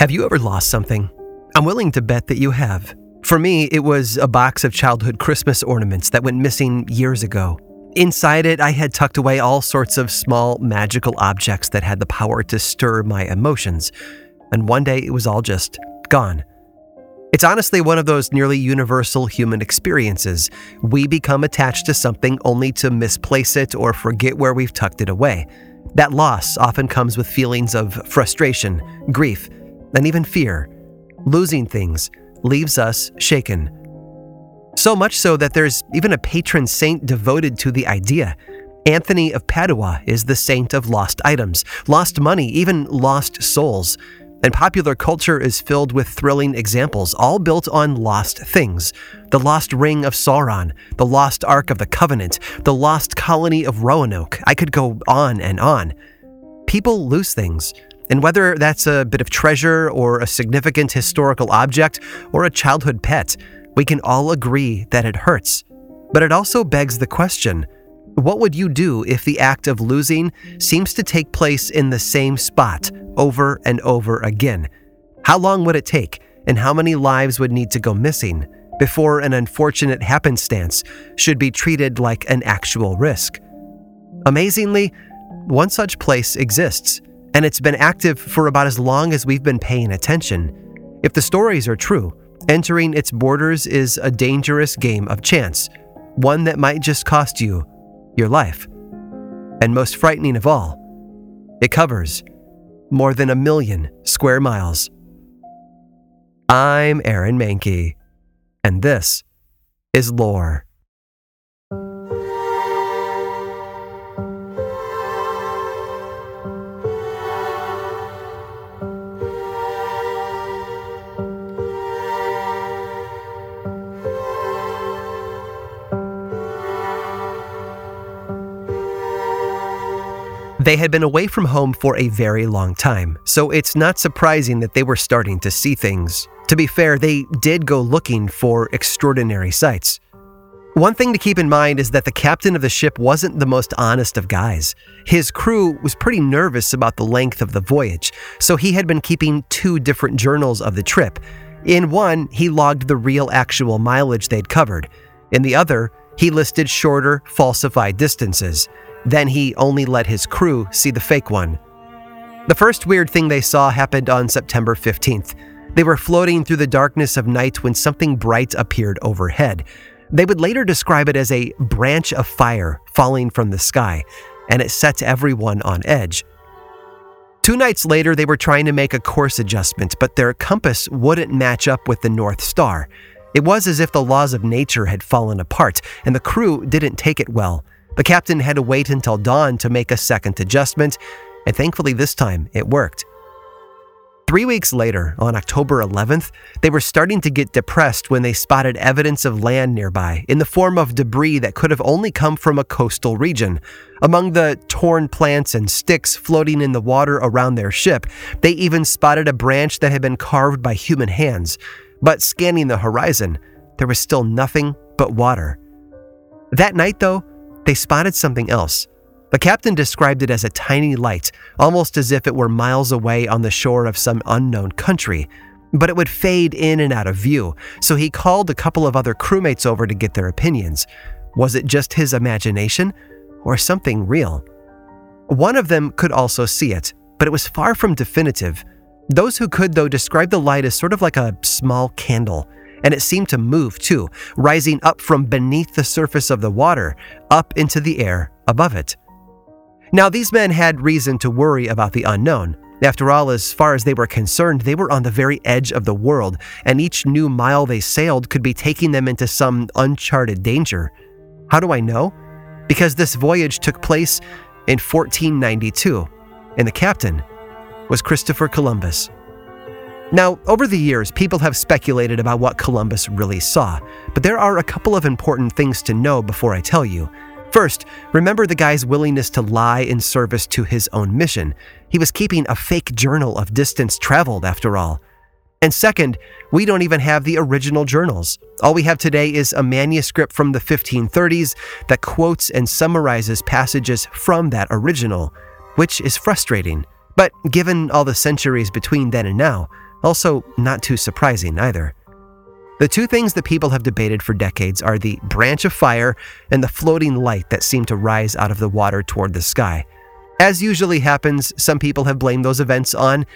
Have you ever lost something? I'm willing to bet that you have. For me, it was a box of childhood Christmas ornaments that went missing years ago. Inside it, I had tucked away all sorts of small magical objects that had the power to stir my emotions. And one day it was all just gone. It's honestly one of those nearly universal human experiences. We become attached to something only to misplace it or forget where we've tucked it away. That loss often comes with feelings of frustration, grief, and even fear. Losing things leaves us shaken. So much so that there's even a patron saint devoted to the idea. Anthony of Padua is the saint of lost items, lost money, even lost souls. And popular culture is filled with thrilling examples, all built on lost things. The lost ring of Sauron, the lost Ark of the Covenant, the lost colony of Roanoke. I could go on and on. People lose things, and whether that's a bit of treasure or a significant historical object or a childhood pet, we can all agree that it hurts. But it also begs the question what would you do if the act of losing seems to take place in the same spot over and over again? How long would it take, and how many lives would need to go missing before an unfortunate happenstance should be treated like an actual risk? Amazingly, one such place exists and it's been active for about as long as we've been paying attention. If the stories are true, entering its borders is a dangerous game of chance, one that might just cost you your life. And most frightening of all, it covers more than a million square miles. I'm Aaron Mahnke, and this is Lore. They had been away from home for a very long time, so it's not surprising that they were starting to see things. To be fair, they did go looking for extraordinary sights. One thing to keep in mind is that the captain of the ship wasn't the most honest of guys. His crew was pretty nervous about the length of the voyage, so he had been keeping two different journals of the trip. In one, he logged the real actual mileage they'd covered. In the other, he listed shorter, falsified distances. Then he only let his crew see the fake one. The first weird thing they saw happened on September 15th. They were floating through the darkness of night when something bright appeared overhead. They would later describe it as a branch of fire falling from the sky, and it set everyone on edge. Two nights later, they were trying to make a course adjustment, but their compass wouldn't match up with the North Star. It was as if the laws of nature had fallen apart, and the crew didn't take it well. The captain had to wait until dawn to make a second adjustment, and thankfully this time it worked. Three weeks later, on October 11th, they were starting to get depressed when they spotted evidence of land nearby in the form of debris that could have only come from a coastal region. Among the torn plants and sticks floating in the water around their ship, they even spotted a branch that had been carved by human hands. But scanning the horizon, there was still nothing but water. That night, though, they spotted something else. The captain described it as a tiny light, almost as if it were miles away on the shore of some unknown country. But it would fade in and out of view, so he called a couple of other crewmates over to get their opinions. Was it just his imagination, or something real? One of them could also see it, but it was far from definitive. Those who could, though, described the light as sort of like a small candle and it seemed to move too, rising up from beneath the surface of the water, up into the air above it. Now, these men had reason to worry about the unknown. After all, as far as they were concerned, they were on the very edge of the world, and each new mile they sailed could be taking them into some uncharted danger. How do I know? Because this voyage took place in 1492, and the captain was Christopher Columbus. Now, over the years, people have speculated about what Columbus really saw, but there are a couple of important things to know before I tell you. First, remember the guy's willingness to lie in service to his own mission. He was keeping a fake journal of distance traveled, after all. And second, we don't even have the original journals. All we have today is a manuscript from the 1530s that quotes and summarizes passages from that original, which is frustrating. But given all the centuries between then and now, Also, not too surprising either. The two things that people have debated for decades are the branch of fire and the floating light that seemed to rise out of the water toward the sky. As usually happens, some people have blamed those events on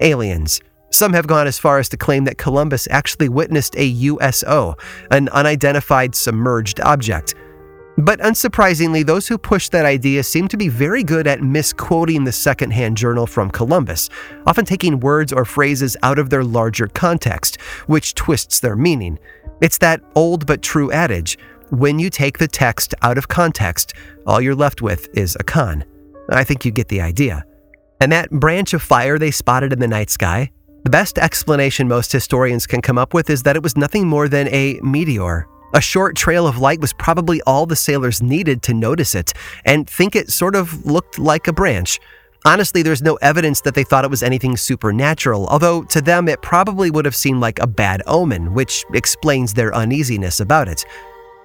aliens. Some have gone as far as to claim that Columbus actually witnessed a USO, an unidentified submerged object. But unsurprisingly, those who push that idea seem to be very good at misquoting the secondhand journal from Columbus, often taking words or phrases out of their larger context, which twists their meaning. It's that old but true adage when you take the text out of context, all you're left with is a con. I think you get the idea. And that branch of fire they spotted in the night sky, the best explanation most historians can come up with is that it was nothing more than a meteor a short trail of light was probably all the sailors needed to notice it and think it sort of looked like a branch. Honestly, there's no evidence that they thought it was anything supernatural, although to them it probably would have seemed like a bad omen, which explains their uneasiness about it.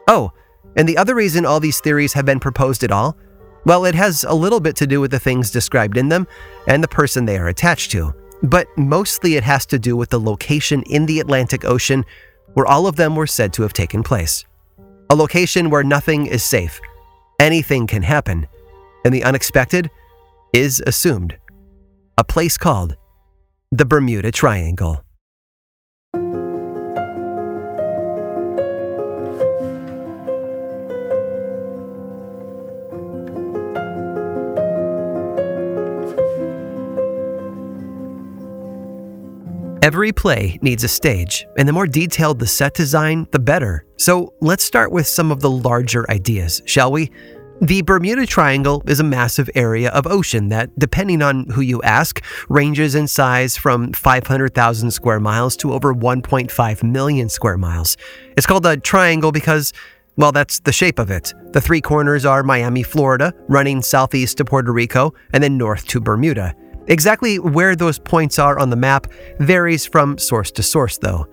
Oh, and the other reason all these theories have been proposed at all? Well, it has a little bit to do with the things described in them and the person they are attached to, but mostly it has to do with the location in the Atlantic Ocean where all of them were said to have taken place. A location where nothing is safe, anything can happen, and the unexpected is assumed. A place called the Bermuda Triangle. Every play needs a stage, and the more detailed the set design, the better. So let's start with some of the larger ideas, shall we? The Bermuda Triangle is a massive area of ocean that, depending on who you ask, ranges in size from 500,000 square miles to over 1.5 million square miles. It's called a triangle because, well, that's the shape of it. The three corners are Miami, Florida, running southeast to Puerto Rico, and then north to Bermuda. Exactly where those points are on the map varies from source to source, though.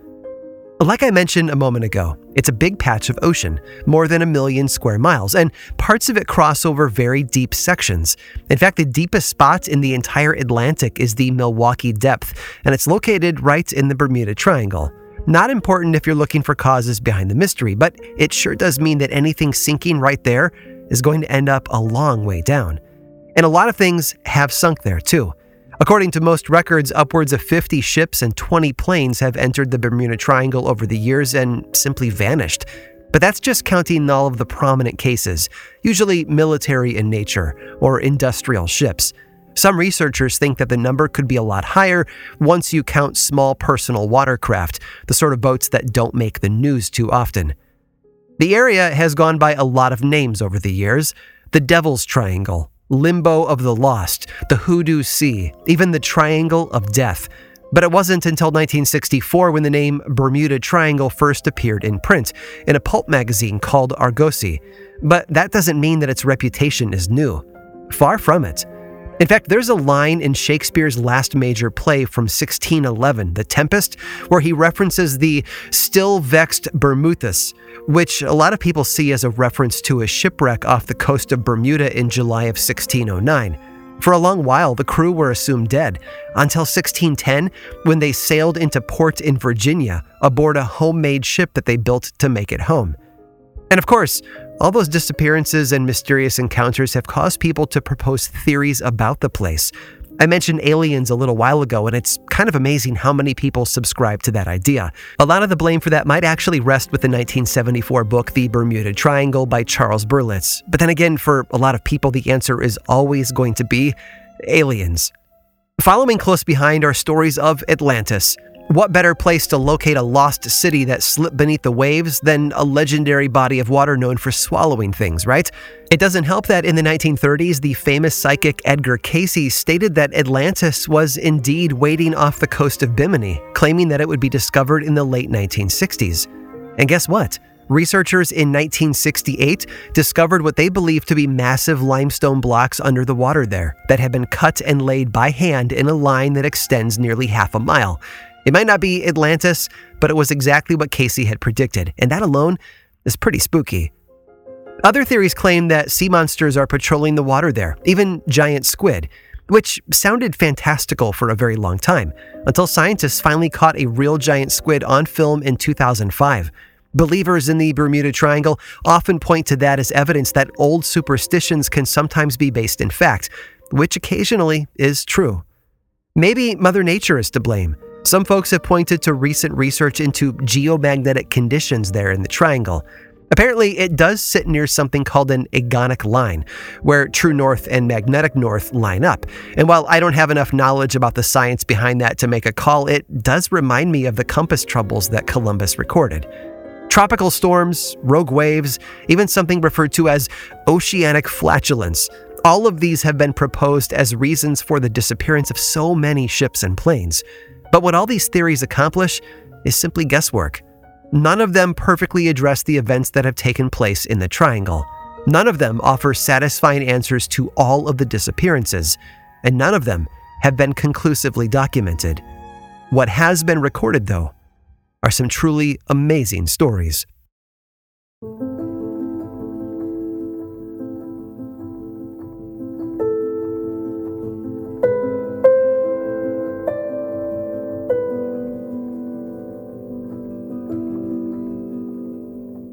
Like I mentioned a moment ago, it's a big patch of ocean, more than a million square miles, and parts of it cross over very deep sections. In fact, the deepest spot in the entire Atlantic is the Milwaukee Depth, and it's located right in the Bermuda Triangle. Not important if you're looking for causes behind the mystery, but it sure does mean that anything sinking right there is going to end up a long way down. And a lot of things have sunk there too. According to most records, upwards of 50 ships and 20 planes have entered the Bermuda Triangle over the years and simply vanished. But that's just counting all of the prominent cases, usually military in nature or industrial ships. Some researchers think that the number could be a lot higher once you count small personal watercraft, the sort of boats that don't make the news too often. The area has gone by a lot of names over the years the Devil's Triangle, Limbo of the Lost, the Hoodoo Sea, even the Triangle of Death. But it wasn't until 1964 when the name Bermuda Triangle first appeared in print, in a pulp magazine called Argosy. But that doesn't mean that its reputation is new. Far from it. In fact, there's a line in Shakespeare's last major play from 1611, The Tempest, where he references the still vexed Bermoothes, which a lot of people see as a reference to a shipwreck off the coast of Bermuda in July of 1609. For a long while, the crew were assumed dead, until 1610, when they sailed into port in Virginia aboard a homemade ship that they built to make it home. And of course, all those disappearances and mysterious encounters have caused people to propose theories about the place. I mentioned aliens a little while ago, and it's kind of amazing how many people subscribe to that idea. A lot of the blame for that might actually rest with the 1974 book The Bermuda Triangle by Charles Berlitz. But then again, for a lot of people, the answer is always going to be aliens. Following close behind are stories of Atlantis, what better place to locate a lost city that slipped beneath the waves than a legendary body of water known for swallowing things, right? It doesn't help that in the 1930s, the famous psychic Edgar Cayce stated that Atlantis was indeed waiting off the coast of Bimini, claiming that it would be discovered in the late 1960s. And guess what? Researchers in 1968 discovered what they believed to be massive limestone blocks under the water there that had been cut and laid by hand in a line that extends nearly half a mile. It might not be Atlantis, but it was exactly what Cayce had predicted, and that alone is pretty spooky. Other theories claim that sea monsters are patrolling the water there, even giant squid. which sounded fantastical for a very long time, until scientists finally caught a real giant squid on film in 2005. Believers in the Bermuda Triangle often point to that as evidence that old superstitions can sometimes be based in fact, which occasionally is true. Maybe Mother Nature is to blame. Some folks have pointed to recent research into geomagnetic conditions there in the triangle. Apparently, it does sit near something called an agonic line, where true north and magnetic north line up. And while I don't have enough knowledge about the science behind that to make a call, it does remind me of the compass troubles that Columbus recorded. Tropical storms, rogue waves, even something referred to as oceanic flatulence. All of these have been proposed as reasons for the disappearance of so many ships and planes. But what all these theories accomplish is simply guesswork. None of them perfectly address the events that have taken place in the triangle. None of them offer satisfying answers to all of the disappearances, and none of them have been conclusively documented. What has been recorded, though, are some truly amazing stories.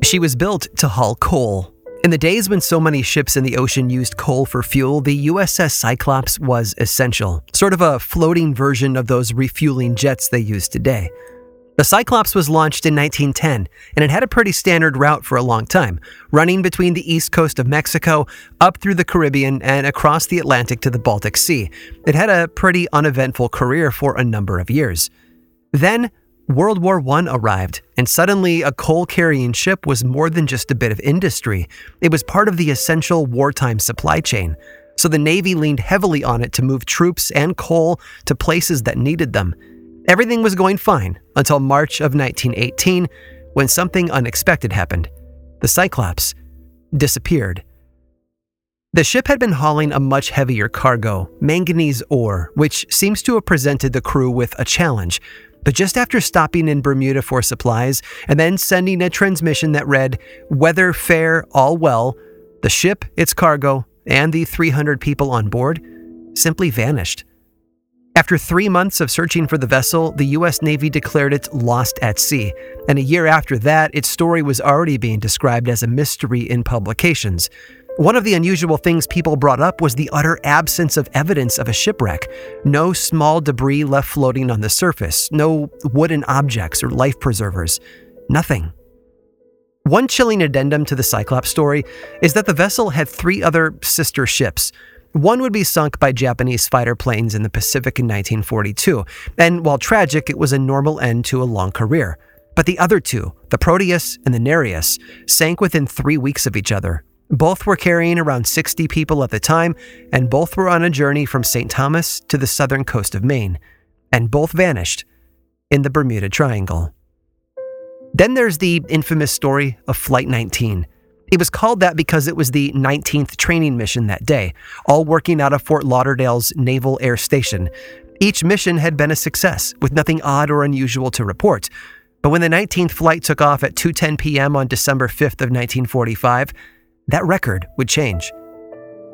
She was built to haul coal. In the days when so many ships in the ocean used coal for fuel, the USS Cyclops was essential, sort of a floating version of those refueling jets they use today. The Cyclops was launched in 1910, and it had a pretty standard route for a long time, running between the east coast of Mexico, up through the Caribbean, and across the Atlantic to the Baltic Sea. It had a pretty uneventful career for a number of years. Then, World War I arrived, and suddenly a coal carrying ship was more than just a bit of industry. It was part of the essential wartime supply chain. So the Navy leaned heavily on it to move troops and coal to places that needed them. Everything was going fine until March of 1918 when something unexpected happened. The Cyclops disappeared. The ship had been hauling a much heavier cargo, manganese ore, which seems to have presented the crew with a challenge. But just after stopping in Bermuda for supplies and then sending a transmission that read, Weather fair, all well, the ship, its cargo, and the 300 people on board simply vanished. After three months of searching for the vessel, the U.S. Navy declared it lost at sea, and a year after that, its story was already being described as a mystery in publications. One of the unusual things people brought up was the utter absence of evidence of a shipwreck. No small debris left floating on the surface, no wooden objects or life preservers. Nothing. One chilling addendum to the Cyclops story is that the vessel had three other sister ships. One would be sunk by Japanese fighter planes in the Pacific in 1942, and while tragic, it was a normal end to a long career. But the other two, the Proteus and the Nereus, sank within three weeks of each other, both were carrying around 60 people at the time, and both were on a journey from St. Thomas to the southern coast of Maine, and both vanished in the Bermuda Triangle. Then there's the infamous story of Flight 19. It was called that because it was the 19th training mission that day, all working out of Fort Lauderdale's Naval Air Station. Each mission had been a success, with nothing odd or unusual to report. But when the 19th flight took off at 2:10 p.m. on December 5th of 1945, that record would change.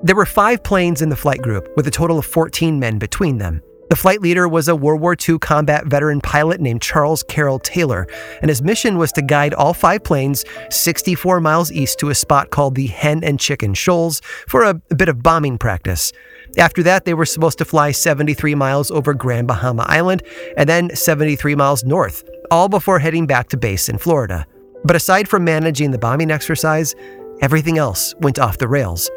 There were five planes in the flight group, with a total of 14 men between them. The flight leader was a World War II combat veteran pilot named Charles Carroll Taylor, and his mission was to guide all five planes 64 miles east to a spot called the Hen and Chicken Shoals for a, a bit of bombing practice. After that, they were supposed to fly 73 miles over Grand Bahama Island and then 73 miles north, all before heading back to base in Florida. But aside from managing the bombing exercise, Everything else went off the rails.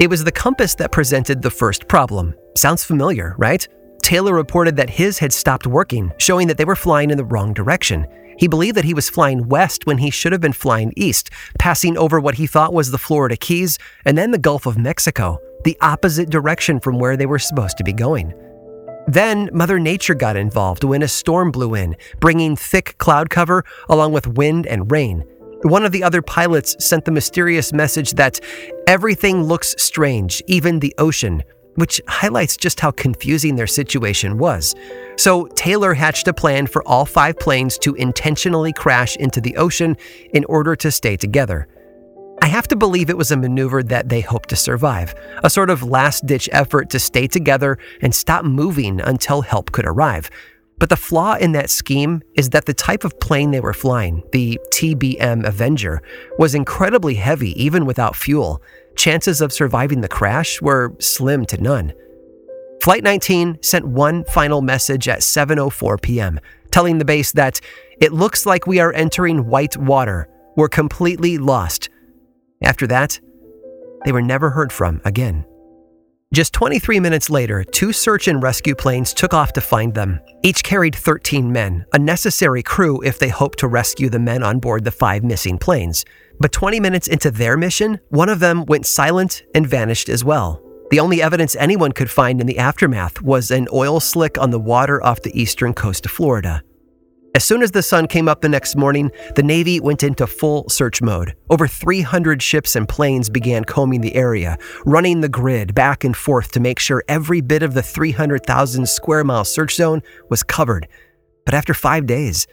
It was the compass that presented the first problem. Sounds familiar, right? Taylor reported that his had stopped working, showing that they were flying in the wrong direction. He believed that he was flying west when he should have been flying east, passing over what he thought was the Florida Keys and then the Gulf of Mexico, the opposite direction from where they were supposed to be going. Then Mother Nature got involved when a storm blew in, bringing thick cloud cover along with wind and rain. One of the other pilots sent the mysterious message that everything looks strange, even the ocean, which highlights just how confusing their situation was. So Taylor hatched a plan for all five planes to intentionally crash into the ocean in order to stay together. I have to believe it was a maneuver that they hoped to survive, a sort of last ditch effort to stay together and stop moving until help could arrive. But the flaw in that scheme is that the type of plane they were flying, the TBM Avenger, was incredibly heavy even without fuel. Chances of surviving the crash were slim to none. Flight 19 sent one final message at 7:04 p.m., telling the base that it looks like we are entering white water. We're completely lost. After that, they were never heard from again. Just 23 minutes later, two search and rescue planes took off to find them. Each carried 13 men, a necessary crew if they hoped to rescue the men on board the five missing planes. But 20 minutes into their mission, one of them went silent and vanished as well. The only evidence anyone could find in the aftermath was an oil slick on the water off the eastern coast of Florida. As soon as the sun came up the next morning, the Navy went into full search mode. Over 300 ships and planes began combing the area, running the grid back and forth to make sure every bit of the 300,000 square mile search zone was covered. But after five days,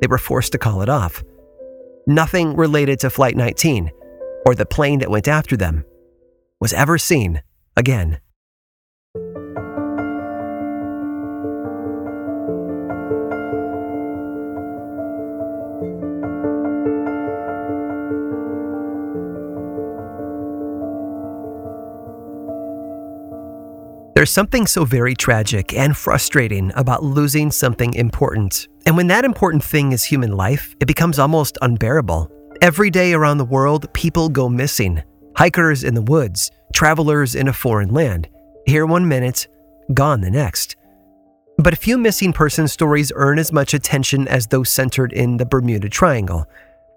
they were forced to call it off. Nothing related to Flight 19, or the plane that went after them, was ever seen again. There's something so very tragic and frustrating about losing something important. And when that important thing is human life, it becomes almost unbearable. Every day around the world, people go missing. Hikers in the woods, travelers in a foreign land. Here one minute, gone the next. But few missing person stories earn as much attention as those centered in the Bermuda Triangle,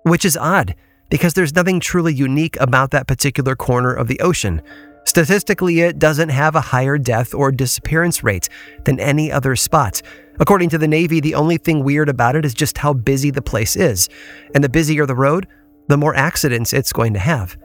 which is odd because there's nothing truly unique about that particular corner of the ocean. Statistically, it doesn't have a higher death or disappearance rate than any other spot. According to the Navy, the only thing weird about it is just how busy the place is. And the busier the road, the more accidents it's going to have.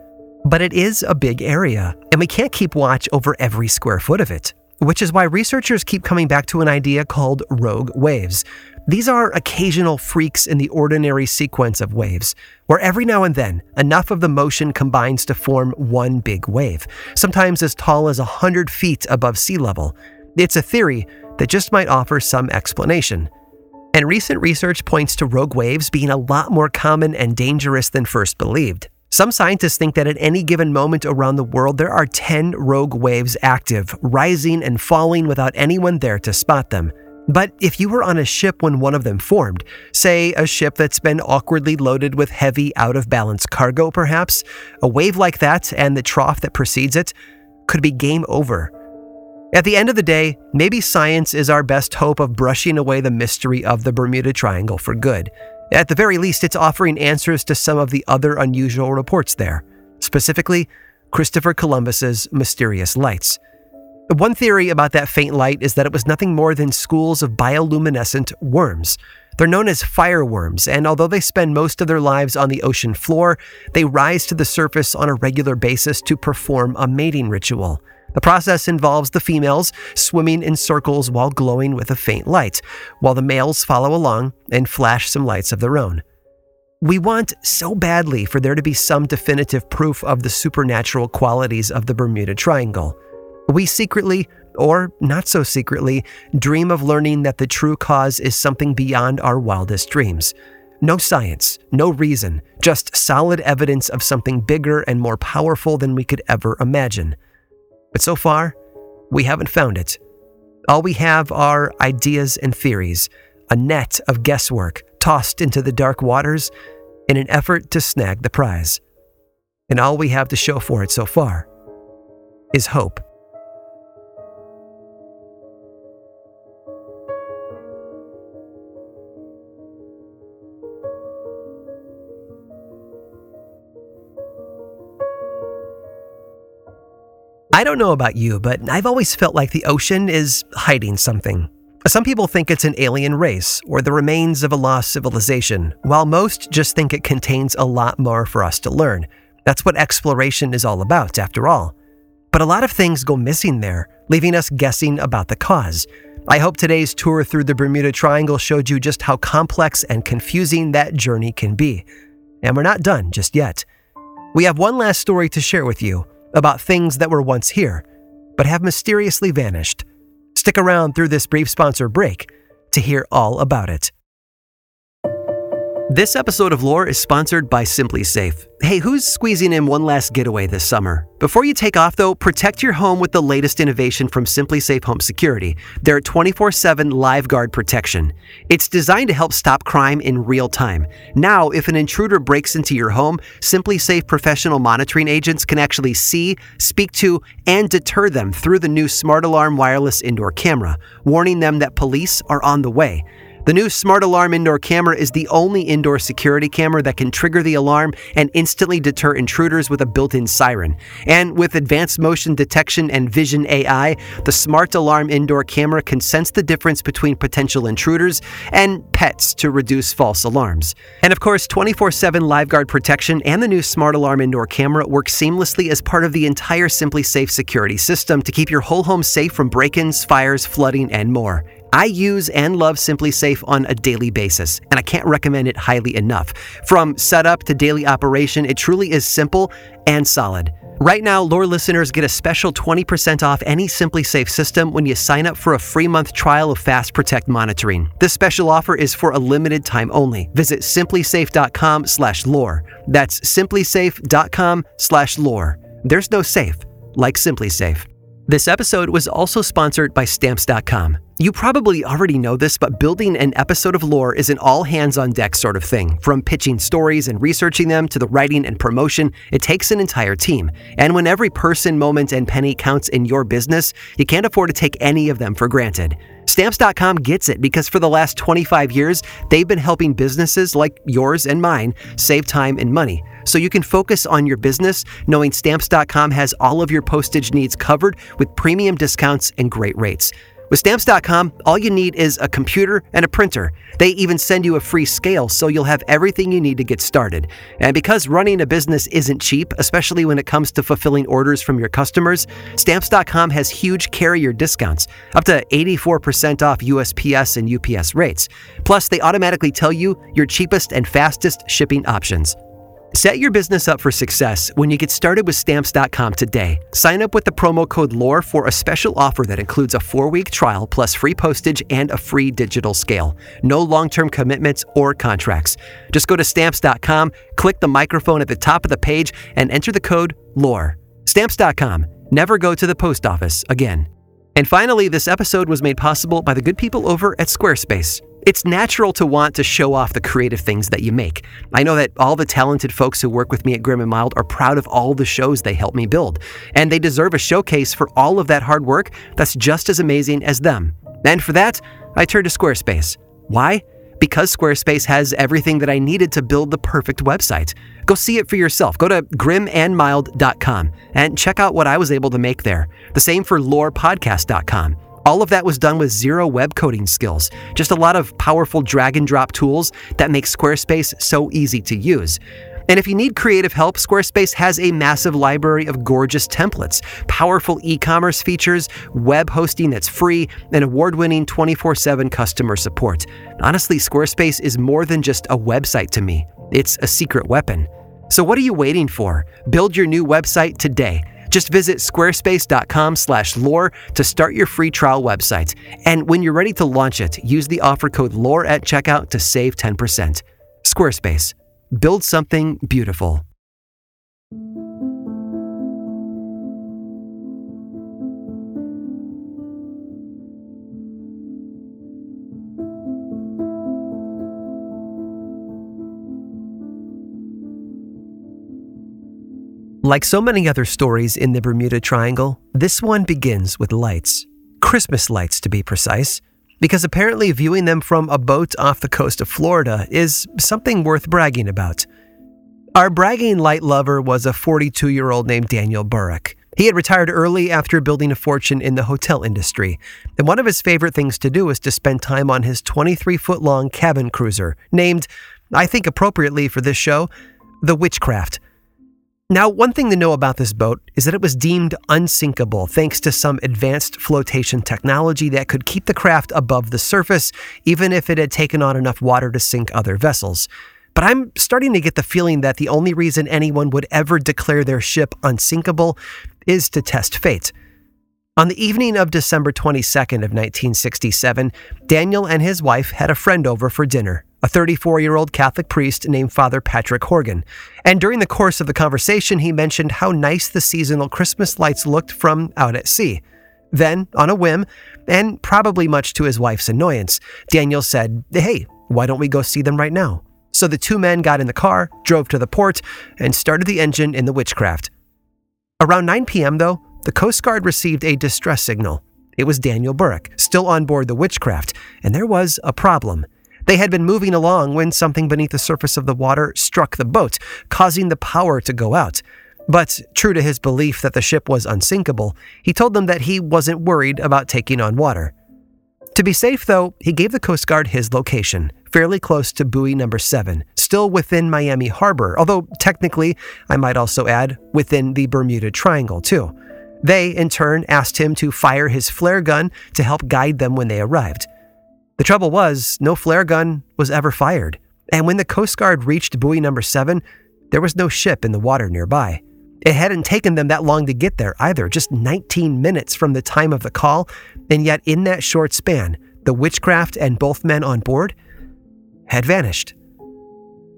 But it is a big area, and we can't keep watch over every square foot of it, which is why researchers keep coming back to an idea called rogue waves. These are occasional freaks in the ordinary sequence of waves, where every now and then enough of the motion combines to form one big wave, sometimes as tall as 100 feet above sea level. It's a theory that just might offer some explanation. And recent research points to rogue waves being a lot more common and dangerous than first believed. Some scientists think that at any given moment around the world, there are 10 rogue waves active, rising and falling without anyone there to spot them. But if you were on a ship when one of them formed, say a ship that's been awkwardly loaded with heavy, out of balance cargo, perhaps, a wave like that and the trough that precedes it could be game over. At the end of the day, maybe science is our best hope of brushing away the mystery of the Bermuda Triangle for good. At the very least, it's offering answers to some of the other unusual reports there, specifically Christopher Columbus's mysterious lights. One theory about that faint light is that it was nothing more than schools of bioluminescent worms. They're known as fireworms, and although they spend most of their lives on the ocean floor, they rise to the surface on a regular basis to perform a mating ritual. The process involves the females swimming in circles while glowing with a faint light, while the males follow along and flash some lights of their own. We want so badly for there to be some definitive proof of the supernatural qualities of the Bermuda Triangle. We secretly, or not so secretly, dream of learning that the true cause is something beyond our wildest dreams. No science, no reason, just solid evidence of something bigger and more powerful than we could ever imagine. But so far, we haven't found it. All we have are ideas and theories, a net of guesswork tossed into the dark waters in an effort to snag the prize. And all we have to show for it so far is hope. I don't know about you, but I've always felt like the ocean is hiding something. Some people think it's an alien race or the remains of a lost civilization, while most just think it contains a lot more for us to learn. That's what exploration is all about, after all. But a lot of things go missing there, leaving us guessing about the cause. I hope today's tour through the Bermuda Triangle showed you just how complex and confusing that journey can be. And we're not done just yet. We have one last story to share with you about things that were once here, but have mysteriously vanished. Stick around through this brief sponsor break to hear all about it. This episode of Lore is sponsored by SimpliSafe. Hey, who's squeezing in one last getaway this summer? Before you take off, though, protect your home with the latest innovation from SimpliSafe Home Security, their 24 7 LiveGuard protection. It's designed to help stop crime in real time. Now, if an intruder breaks into your home, SimpliSafe professional monitoring agents can actually see, speak to, and deter them through the new Smart Alarm wireless indoor camera, warning them that police are on the way. The new Smart Alarm indoor camera is the only indoor security camera that can trigger the alarm and instantly deter intruders with a built in siren. And with advanced motion detection and vision AI, the Smart Alarm indoor camera can sense the difference between potential intruders and pets to reduce false alarms. And of course, 24 7 LiveGuard protection and the new Smart Alarm indoor camera work seamlessly as part of the entire SimpliSafe security system to keep your whole home safe from break ins, fires, flooding, and more. I use and love SimpliSafe on a daily basis, and I can't recommend it highly enough. From setup to daily operation, it truly is simple and solid. Right now, Lore listeners get a special 20% off any SimpliSafe system when you sign up for a free month trial of Fast Protect monitoring. This special offer is for a limited time only. Visit simplisafe.com/lore. That's simplisafe.com/lore. There's no safe like SimpliSafe. This episode was also sponsored by Stamps.com. You probably already know this, but building an episode of lore is an all hands on deck sort of thing. From pitching stories and researching them to the writing and promotion, it takes an entire team. And when every person, moment, and penny counts in your business, you can't afford to take any of them for granted. Stamps.com gets it because for the last 25 years, they've been helping businesses like yours and mine save time and money. So you can focus on your business knowing Stamps.com has all of your postage needs covered with premium discounts and great rates. With Stamps.com, all you need is a computer and a printer. They even send you a free scale so you'll have everything you need to get started. And because running a business isn't cheap, especially when it comes to fulfilling orders from your customers, Stamps.com has huge carrier discounts, up to 84% off USPS and UPS rates. Plus, they automatically tell you your cheapest and fastest shipping options. Set your business up for success when you get started with stamps.com today. Sign up with the promo code LORE for a special offer that includes a four week trial plus free postage and a free digital scale. No long term commitments or contracts. Just go to stamps.com, click the microphone at the top of the page, and enter the code LORE. Stamps.com. Never go to the post office again. And finally, this episode was made possible by the good people over at Squarespace. It's natural to want to show off the creative things that you make. I know that all the talented folks who work with me at Grim and Mild are proud of all the shows they help me build, and they deserve a showcase for all of that hard work that's just as amazing as them. And for that, I turned to Squarespace. Why? Because Squarespace has everything that I needed to build the perfect website. Go see it for yourself. Go to grimandmild.com and check out what I was able to make there. The same for lorepodcast.com. All of that was done with zero web coding skills, just a lot of powerful drag and drop tools that make Squarespace so easy to use. And if you need creative help, Squarespace has a massive library of gorgeous templates, powerful e commerce features, web hosting that's free, and award winning 24 7 customer support. Honestly, Squarespace is more than just a website to me, it's a secret weapon. So, what are you waiting for? Build your new website today. Just visit squarespace.com/lore to start your free trial website. And when you're ready to launch it, use the offer code LORE at checkout to save 10%. Squarespace. Build something beautiful. Like so many other stories in the Bermuda Triangle, this one begins with lights. Christmas lights, to be precise, because apparently viewing them from a boat off the coast of Florida is something worth bragging about. Our bragging light lover was a 42 year old named Daniel Burack. He had retired early after building a fortune in the hotel industry, and one of his favorite things to do was to spend time on his 23 foot long cabin cruiser, named, I think appropriately for this show, the Witchcraft. Now, one thing to know about this boat is that it was deemed unsinkable thanks to some advanced flotation technology that could keep the craft above the surface, even if it had taken on enough water to sink other vessels. But I'm starting to get the feeling that the only reason anyone would ever declare their ship unsinkable is to test fate. On the evening of December 22nd of 1967, Daniel and his wife had a friend over for dinner, a 34 year old Catholic priest named Father Patrick Horgan. And during the course of the conversation, he mentioned how nice the seasonal Christmas lights looked from out at sea. Then, on a whim, and probably much to his wife's annoyance, Daniel said, Hey, why don't we go see them right now? So the two men got in the car, drove to the port, and started the engine in the Witchcraft. Around 9 p.m., though, the Coast Guard received a distress signal. It was Daniel Burke, still on board the Witchcraft, and there was a problem. They had been moving along when something beneath the surface of the water struck the boat, causing the power to go out. But, true to his belief that the ship was unsinkable, he told them that he wasn't worried about taking on water. To be safe, though, he gave the Coast Guard his location, fairly close to buoy number 7, still within Miami Harbor, although technically, I might also add, within the Bermuda Triangle, too. They, in turn, asked him to fire his flare gun to help guide them when they arrived. The trouble was, no flare gun was ever fired, and when the Coast Guard reached buoy number 7, there was no ship in the water nearby. It hadn't taken them that long to get there either, just 19 minutes from the time of the call, and yet in that short span, the witchcraft and both men on board had vanished.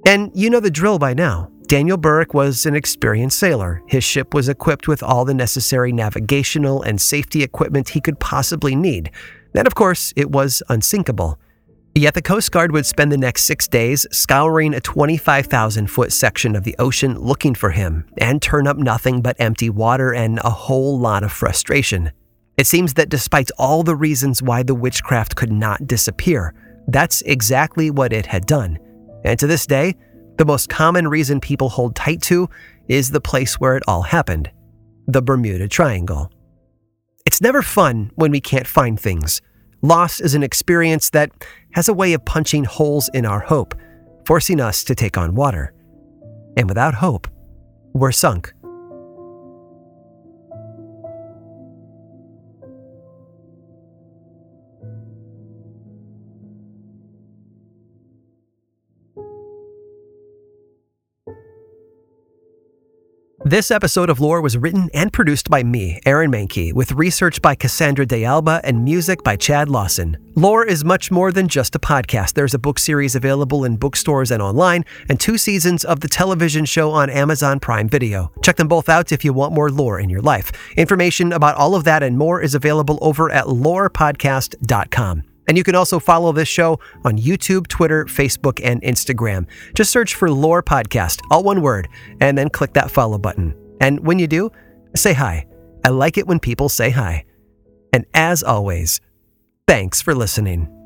And you know the drill by now. Daniel Burke was an experienced sailor. His ship was equipped with all the necessary navigational and safety equipment he could possibly need. And of course, it was unsinkable. Yet the Coast Guard would spend the next six days scouring a 25,000 foot section of the ocean looking for him and turn up nothing but empty water and a whole lot of frustration. It seems that despite all the reasons why the witchcraft could not disappear, that's exactly what it had done. And to this day, the most common reason people hold tight to is the place where it all happened the Bermuda Triangle. It's never fun when we can't find things. Loss is an experience that has a way of punching holes in our hope, forcing us to take on water. And without hope, we're sunk. This episode of Lore was written and produced by me, Aaron Mahnke, with research by Cassandra De Alba and music by Chad Lawson. Lore is much more than just a podcast. There's a book series available in bookstores and online, and two seasons of the television show on Amazon Prime Video. Check them both out if you want more lore in your life. Information about all of that and more is available over at lorepodcast.com. And you can also follow this show on YouTube, Twitter, Facebook, and Instagram. Just search for Lore Podcast, all one word, and then click that follow button. And when you do, say hi. I like it when people say hi. And as always, thanks for listening.